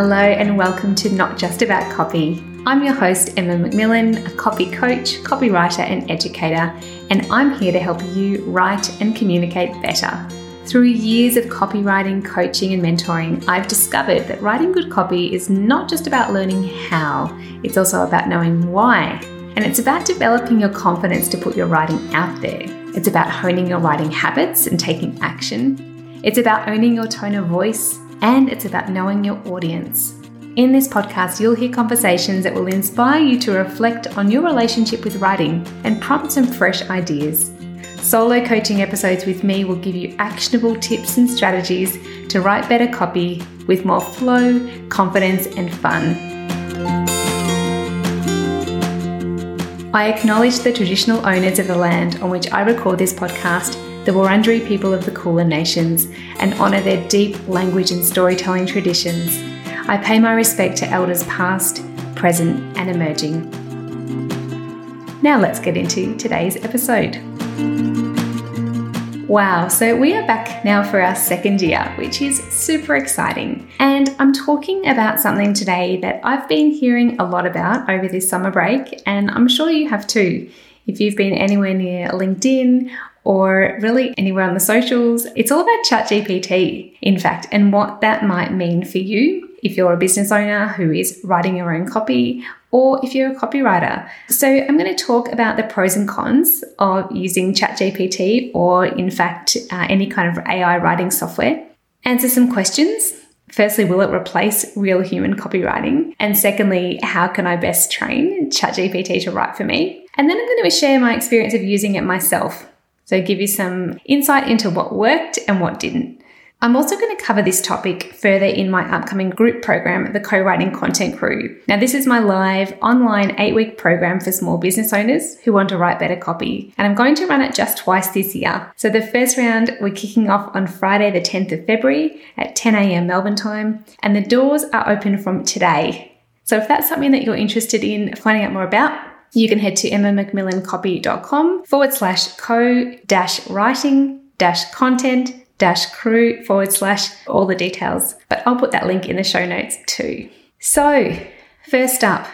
Hello, and welcome to Not Just About Copy. I'm your host, Emma McMillan, a copy coach, copywriter, and educator, and I'm here to help you write and communicate better. Through years of copywriting, coaching, and mentoring, I've discovered that writing good copy is not just about learning how, it's also about knowing why. And it's about developing your confidence to put your writing out there. It's about honing your writing habits and taking action. It's about owning your tone of voice and it's about knowing your audience. In this podcast, you'll hear conversations that will inspire you to reflect on your relationship with writing and prompt some fresh ideas. Solo coaching episodes with me will give you actionable tips and strategies to write better copy with more flow, confidence, and fun. I acknowledge the traditional owners of the land on which I record this podcast the Wurundjeri people of the Kulin Nations and honour their deep language and storytelling traditions. I pay my respect to elders past, present, and emerging. Now let's get into today's episode. Wow, so we are back now for our second year, which is super exciting. And I'm talking about something today that I've been hearing a lot about over this summer break, and I'm sure you have too. If you've been anywhere near LinkedIn or really anywhere on the socials, it's all about ChatGPT, in fact, and what that might mean for you if you're a business owner who is writing your own copy or if you're a copywriter. So, I'm going to talk about the pros and cons of using ChatGPT or, in fact, uh, any kind of AI writing software, answer some questions. Firstly, will it replace real human copywriting? And secondly, how can I best train ChatGPT to write for me? And then I'm going to share my experience of using it myself so, give you some insight into what worked and what didn't. I'm also going to cover this topic further in my upcoming group program, the Co Writing Content Crew. Now, this is my live online eight week program for small business owners who want to write better copy. And I'm going to run it just twice this year. So, the first round, we're kicking off on Friday, the 10th of February at 10 a.m. Melbourne time. And the doors are open from today. So, if that's something that you're interested in finding out more about, you can head to emmamcmillancopy.com forward slash co dash writing dash content dash crew forward slash all the details. But I'll put that link in the show notes too. So, first up,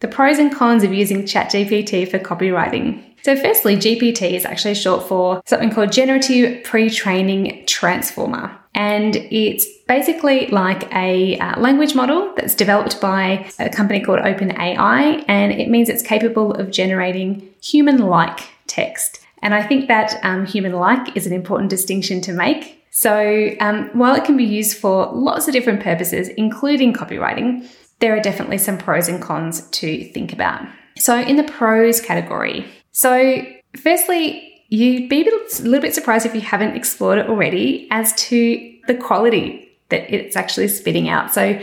the pros and cons of using ChatGPT for copywriting. So, firstly, GPT is actually short for something called Generative Pre Training Transformer. And it's basically like a uh, language model that's developed by a company called OpenAI, and it means it's capable of generating human like text. And I think that um, human like is an important distinction to make. So, um, while it can be used for lots of different purposes, including copywriting, there are definitely some pros and cons to think about. So, in the pros category, so firstly, you'd be a little bit surprised if you haven't explored it already as to the quality that it's actually spitting out. So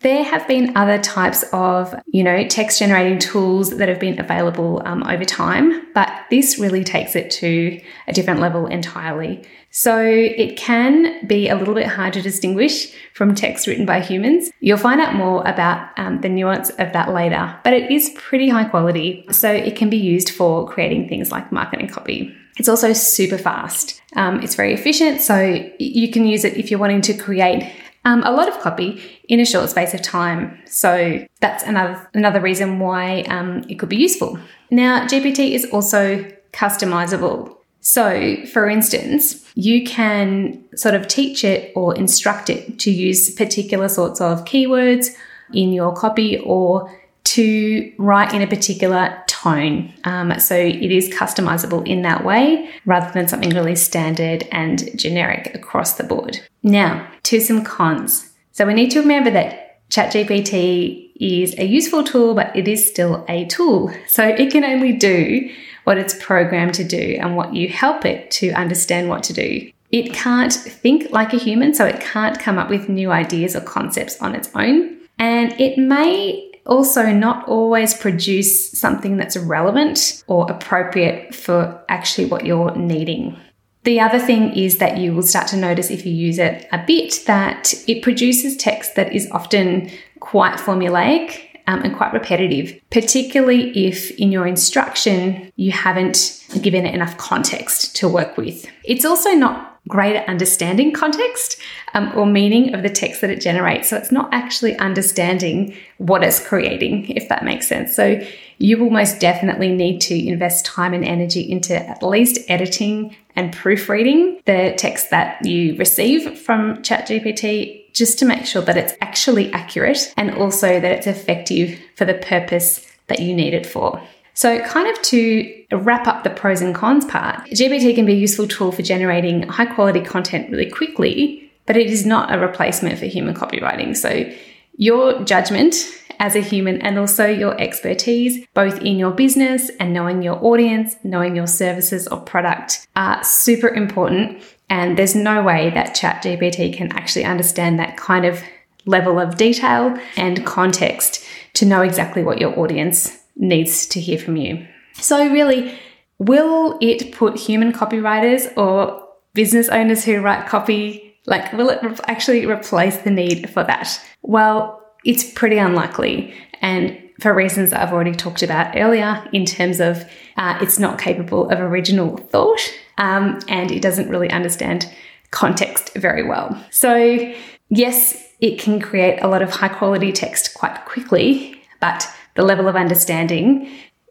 there have been other types of, you know, text generating tools that have been available um, over time, but this really takes it to a different level entirely. So it can be a little bit hard to distinguish from text written by humans. You'll find out more about um, the nuance of that later, but it is pretty high quality. So it can be used for creating things like marketing copy. It's also super fast. Um, it's very efficient, so you can use it if you're wanting to create um, a lot of copy in a short space of time. So that's another another reason why um, it could be useful. Now, GPT is also customizable. So, for instance, you can sort of teach it or instruct it to use particular sorts of keywords in your copy or to write in a particular tone. Um, so it is customizable in that way rather than something really standard and generic across the board. Now, to some cons. So we need to remember that ChatGPT is a useful tool, but it is still a tool. So it can only do what it's programmed to do and what you help it to understand what to do. It can't think like a human, so it can't come up with new ideas or concepts on its own. And it may also not always produce something that's relevant or appropriate for actually what you're needing. The other thing is that you will start to notice if you use it a bit that it produces text that is often quite formulaic um, and quite repetitive, particularly if in your instruction you haven't given it enough context to work with. It's also not greater understanding context um, or meaning of the text that it generates. So it's not actually understanding what it's creating, if that makes sense. So you will most definitely need to invest time and energy into at least editing and proofreading the text that you receive from ChatGPT just to make sure that it's actually accurate and also that it's effective for the purpose that you need it for. So, kind of to wrap up the pros and cons part, GPT can be a useful tool for generating high quality content really quickly, but it is not a replacement for human copywriting. So, your judgment as a human and also your expertise, both in your business and knowing your audience, knowing your services or product, are super important. And there's no way that ChatGPT can actually understand that kind of level of detail and context to know exactly what your audience needs to hear from you. So, really, will it put human copywriters or business owners who write copy, like, will it actually replace the need for that? Well, it's pretty unlikely. And for reasons that I've already talked about earlier, in terms of uh, it's not capable of original thought um, and it doesn't really understand context very well. So, yes, it can create a lot of high quality text quite quickly, but the level of understanding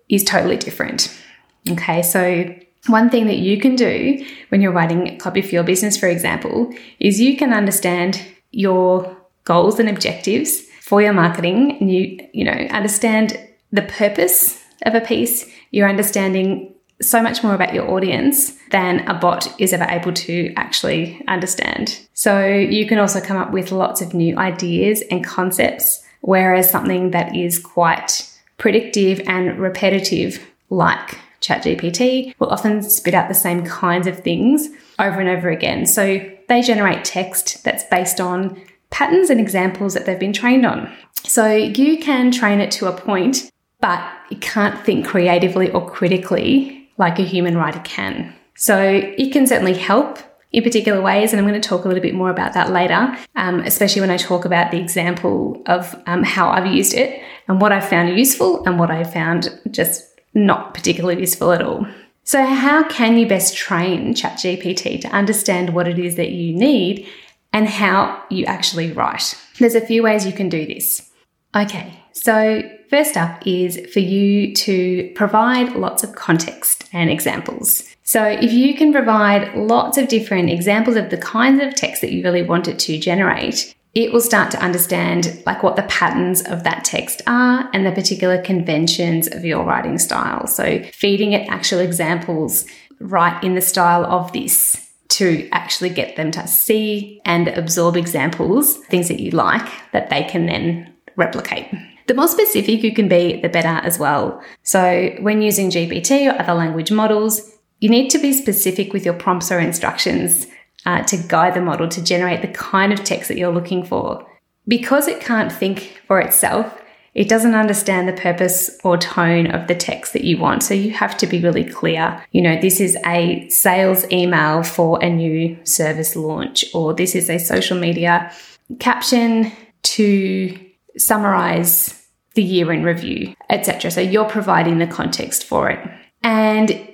is totally different. Okay, so one thing that you can do when you're writing copy for your business, for example, is you can understand your goals and objectives for your marketing and you, you know, understand the purpose of a piece. You're understanding so much more about your audience than a bot is ever able to actually understand. So you can also come up with lots of new ideas and concepts Whereas something that is quite predictive and repetitive, like ChatGPT, will often spit out the same kinds of things over and over again. So they generate text that's based on patterns and examples that they've been trained on. So you can train it to a point, but it can't think creatively or critically like a human writer can. So it can certainly help in particular ways. And I'm going to talk a little bit more about that later, um, especially when I talk about the example of um, how I've used it and what I found useful and what I found just not particularly useful at all. So, how can you best train ChatGPT to understand what it is that you need and how you actually write? There's a few ways you can do this. Okay, so first up is for you to provide lots of context and examples. So, if you can provide lots of different examples of the kinds of text that you really want it to generate, it will start to understand like what the patterns of that text are and the particular conventions of your writing style. So, feeding it actual examples right in the style of this to actually get them to see and absorb examples, things that you like that they can then replicate. The more specific you can be, the better as well. So, when using GPT or other language models, you need to be specific with your prompts or instructions uh, to guide the model to generate the kind of text that you're looking for. Because it can't think for itself, it doesn't understand the purpose or tone of the text that you want. So you have to be really clear. You know, this is a sales email for a new service launch, or this is a social media caption to summarize the year in review, etc. So you're providing the context for it. And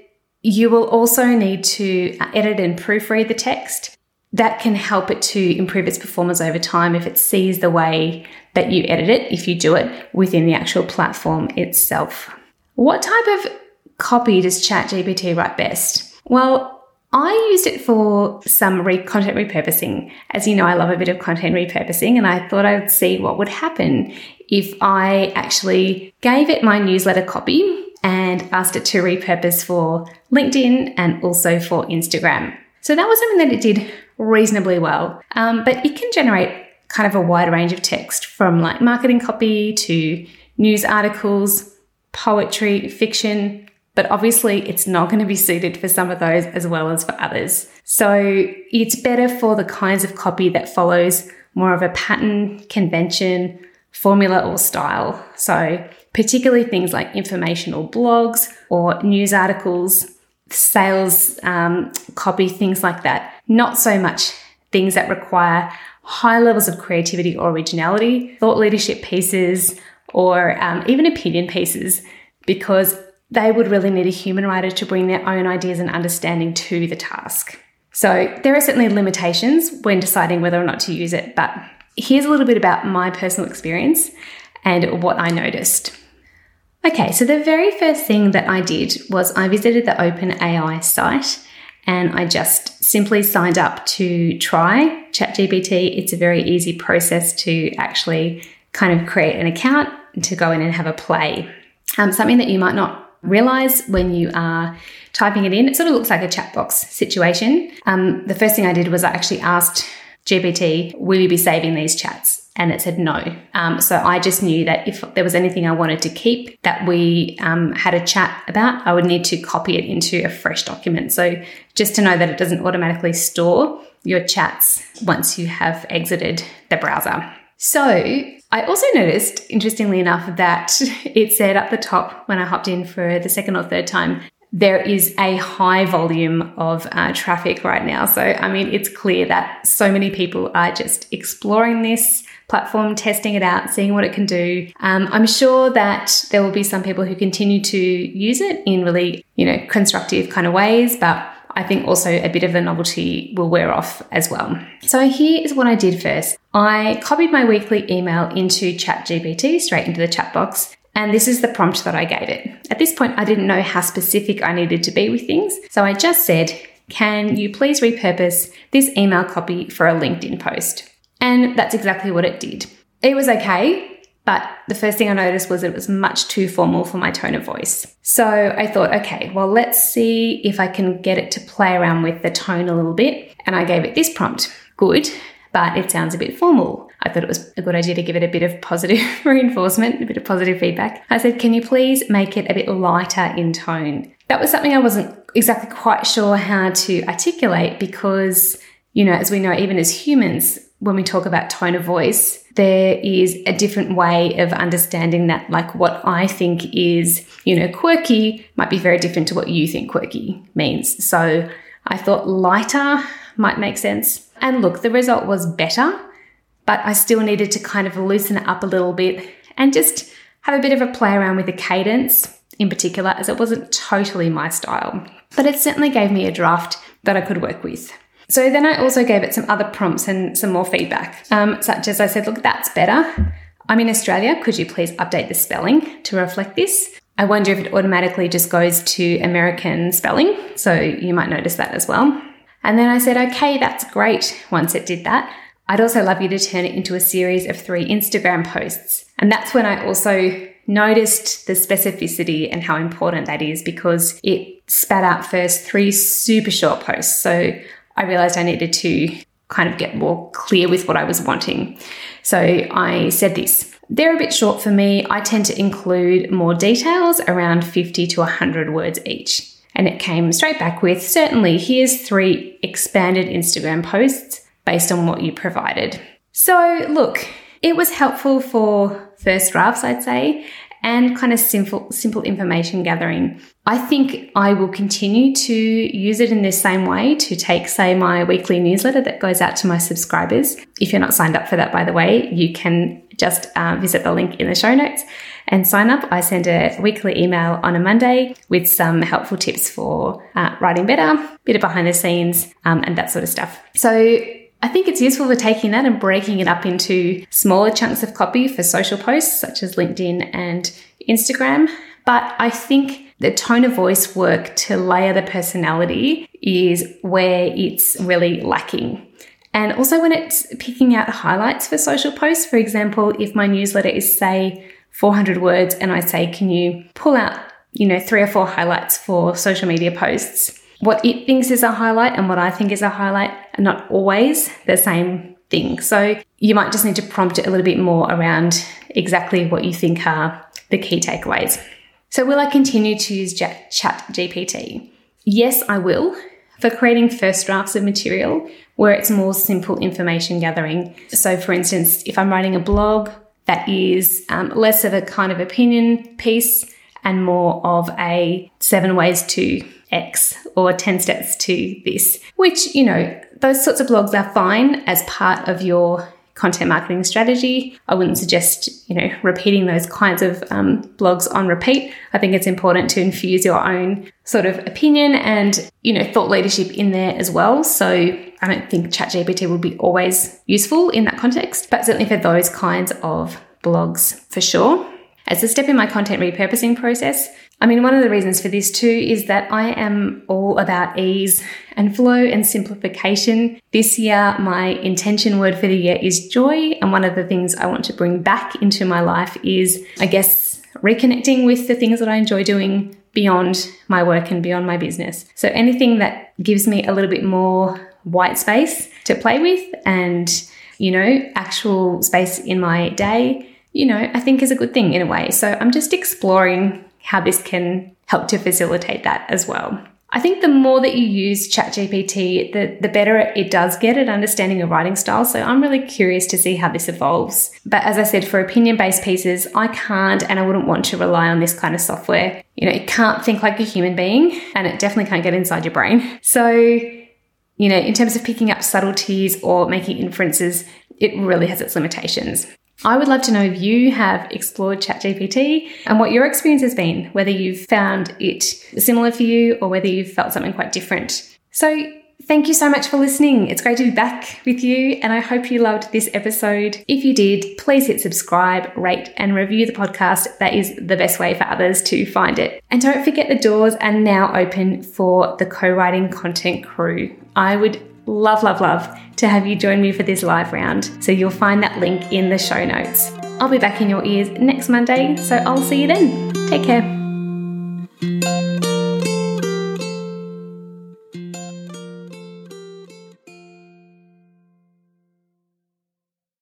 you will also need to edit and proofread the text. That can help it to improve its performance over time if it sees the way that you edit it, if you do it within the actual platform itself. What type of copy does ChatGPT write best? Well, I used it for some re- content repurposing. As you know, I love a bit of content repurposing, and I thought I would see what would happen if I actually gave it my newsletter copy and asked it to repurpose for LinkedIn and also for Instagram. So that was something that it did reasonably well. Um, but it can generate kind of a wide range of text from like marketing copy to news articles, poetry, fiction. But obviously, it's not going to be suited for some of those as well as for others. So it's better for the kinds of copy that follows more of a pattern, convention, formula, or style. So particularly things like informational blogs or news articles, sales um, copy, things like that. Not so much things that require high levels of creativity or originality, thought leadership pieces, or um, even opinion pieces, because they would really need a human writer to bring their own ideas and understanding to the task. So there are certainly limitations when deciding whether or not to use it, but here's a little bit about my personal experience and what I noticed. Okay, so the very first thing that I did was I visited the OpenAI site and I just simply signed up to try ChatGPT. It's a very easy process to actually kind of create an account to go in and have a play. Um, something that you might not realize when you are typing it in, it sort of looks like a chat box situation. Um, the first thing I did was I actually asked GPT, will you be saving these chats? And it said no. Um, so I just knew that if there was anything I wanted to keep that we um, had a chat about, I would need to copy it into a fresh document. So just to know that it doesn't automatically store your chats once you have exited the browser. So I also noticed, interestingly enough, that it said up the top when I hopped in for the second or third time, there is a high volume of uh, traffic right now. So, I mean, it's clear that so many people are just exploring this platform, testing it out, seeing what it can do. Um, I'm sure that there will be some people who continue to use it in really, you know, constructive kind of ways, but I think also a bit of the novelty will wear off as well. So here is what I did first. I copied my weekly email into ChatGPT straight into the chat box. And this is the prompt that I gave it. At this point, I didn't know how specific I needed to be with things. So I just said, can you please repurpose this email copy for a LinkedIn post? And that's exactly what it did. It was okay. But the first thing I noticed was it was much too formal for my tone of voice. So I thought, okay, well, let's see if I can get it to play around with the tone a little bit. And I gave it this prompt good, but it sounds a bit formal. I thought it was a good idea to give it a bit of positive reinforcement, a bit of positive feedback. I said, can you please make it a bit lighter in tone? That was something I wasn't exactly quite sure how to articulate because, you know, as we know, even as humans, when we talk about tone of voice, there is a different way of understanding that. Like what I think is, you know, quirky might be very different to what you think quirky means. So I thought lighter might make sense. And look, the result was better, but I still needed to kind of loosen it up a little bit and just have a bit of a play around with the cadence in particular, as it wasn't totally my style. But it certainly gave me a draft that I could work with. So then I also gave it some other prompts and some more feedback, um, such as I said, look, that's better. I'm in Australia. Could you please update the spelling to reflect this? I wonder if it automatically just goes to American spelling. So you might notice that as well. And then I said, okay, that's great. Once it did that, I'd also love you to turn it into a series of three Instagram posts. And that's when I also noticed the specificity and how important that is because it spat out first three super short posts. So I realized I needed to kind of get more clear with what I was wanting. So I said this. They're a bit short for me. I tend to include more details around 50 to 100 words each. And it came straight back with certainly here's three expanded Instagram posts based on what you provided. So, look, it was helpful for first drafts, I'd say, and kind of simple, simple information gathering. I think I will continue to use it in this same way to take, say, my weekly newsletter that goes out to my subscribers. If you're not signed up for that, by the way, you can just uh, visit the link in the show notes and sign up. I send a weekly email on a Monday with some helpful tips for uh, writing better, bit of behind the scenes, um, and that sort of stuff. So I think it's useful for taking that and breaking it up into smaller chunks of copy for social posts such as LinkedIn and Instagram. But I think the tone of voice work to layer the personality is where it's really lacking. And also when it's picking out highlights for social posts, for example, if my newsletter is say 400 words and I say, can you pull out, you know, three or four highlights for social media posts? What it thinks is a highlight and what I think is a highlight are not always the same thing. So you might just need to prompt it a little bit more around exactly what you think are the key takeaways. So, will I continue to use Chat GPT? Yes, I will for creating first drafts of material where it's more simple information gathering. So, for instance, if I'm writing a blog that is um, less of a kind of opinion piece and more of a seven ways to X or 10 steps to this, which, you know, those sorts of blogs are fine as part of your content marketing strategy. I wouldn't suggest, you know, repeating those kinds of um, blogs on repeat. I think it's important to infuse your own sort of opinion and, you know, thought leadership in there as well. So I don't think ChatGPT will be always useful in that context, but certainly for those kinds of blogs for sure. As a step in my content repurposing process, I mean, one of the reasons for this too is that I am all about ease and flow and simplification. This year, my intention word for the year is joy. And one of the things I want to bring back into my life is, I guess, reconnecting with the things that I enjoy doing beyond my work and beyond my business. So anything that gives me a little bit more white space to play with and, you know, actual space in my day you know, I think is a good thing in a way. So I'm just exploring how this can help to facilitate that as well. I think the more that you use ChatGPT, the, the better it does get at understanding your writing style. So I'm really curious to see how this evolves. But as I said, for opinion based pieces, I can't and I wouldn't want to rely on this kind of software. You know, it can't think like a human being and it definitely can't get inside your brain. So, you know, in terms of picking up subtleties or making inferences, it really has its limitations. I would love to know if you have explored ChatGPT and what your experience has been, whether you've found it similar for you or whether you've felt something quite different. So, Thank you so much for listening. It's great to be back with you, and I hope you loved this episode. If you did, please hit subscribe, rate, and review the podcast. That is the best way for others to find it. And don't forget the doors are now open for the co writing content crew. I would love, love, love to have you join me for this live round. So you'll find that link in the show notes. I'll be back in your ears next Monday, so I'll see you then. Take care.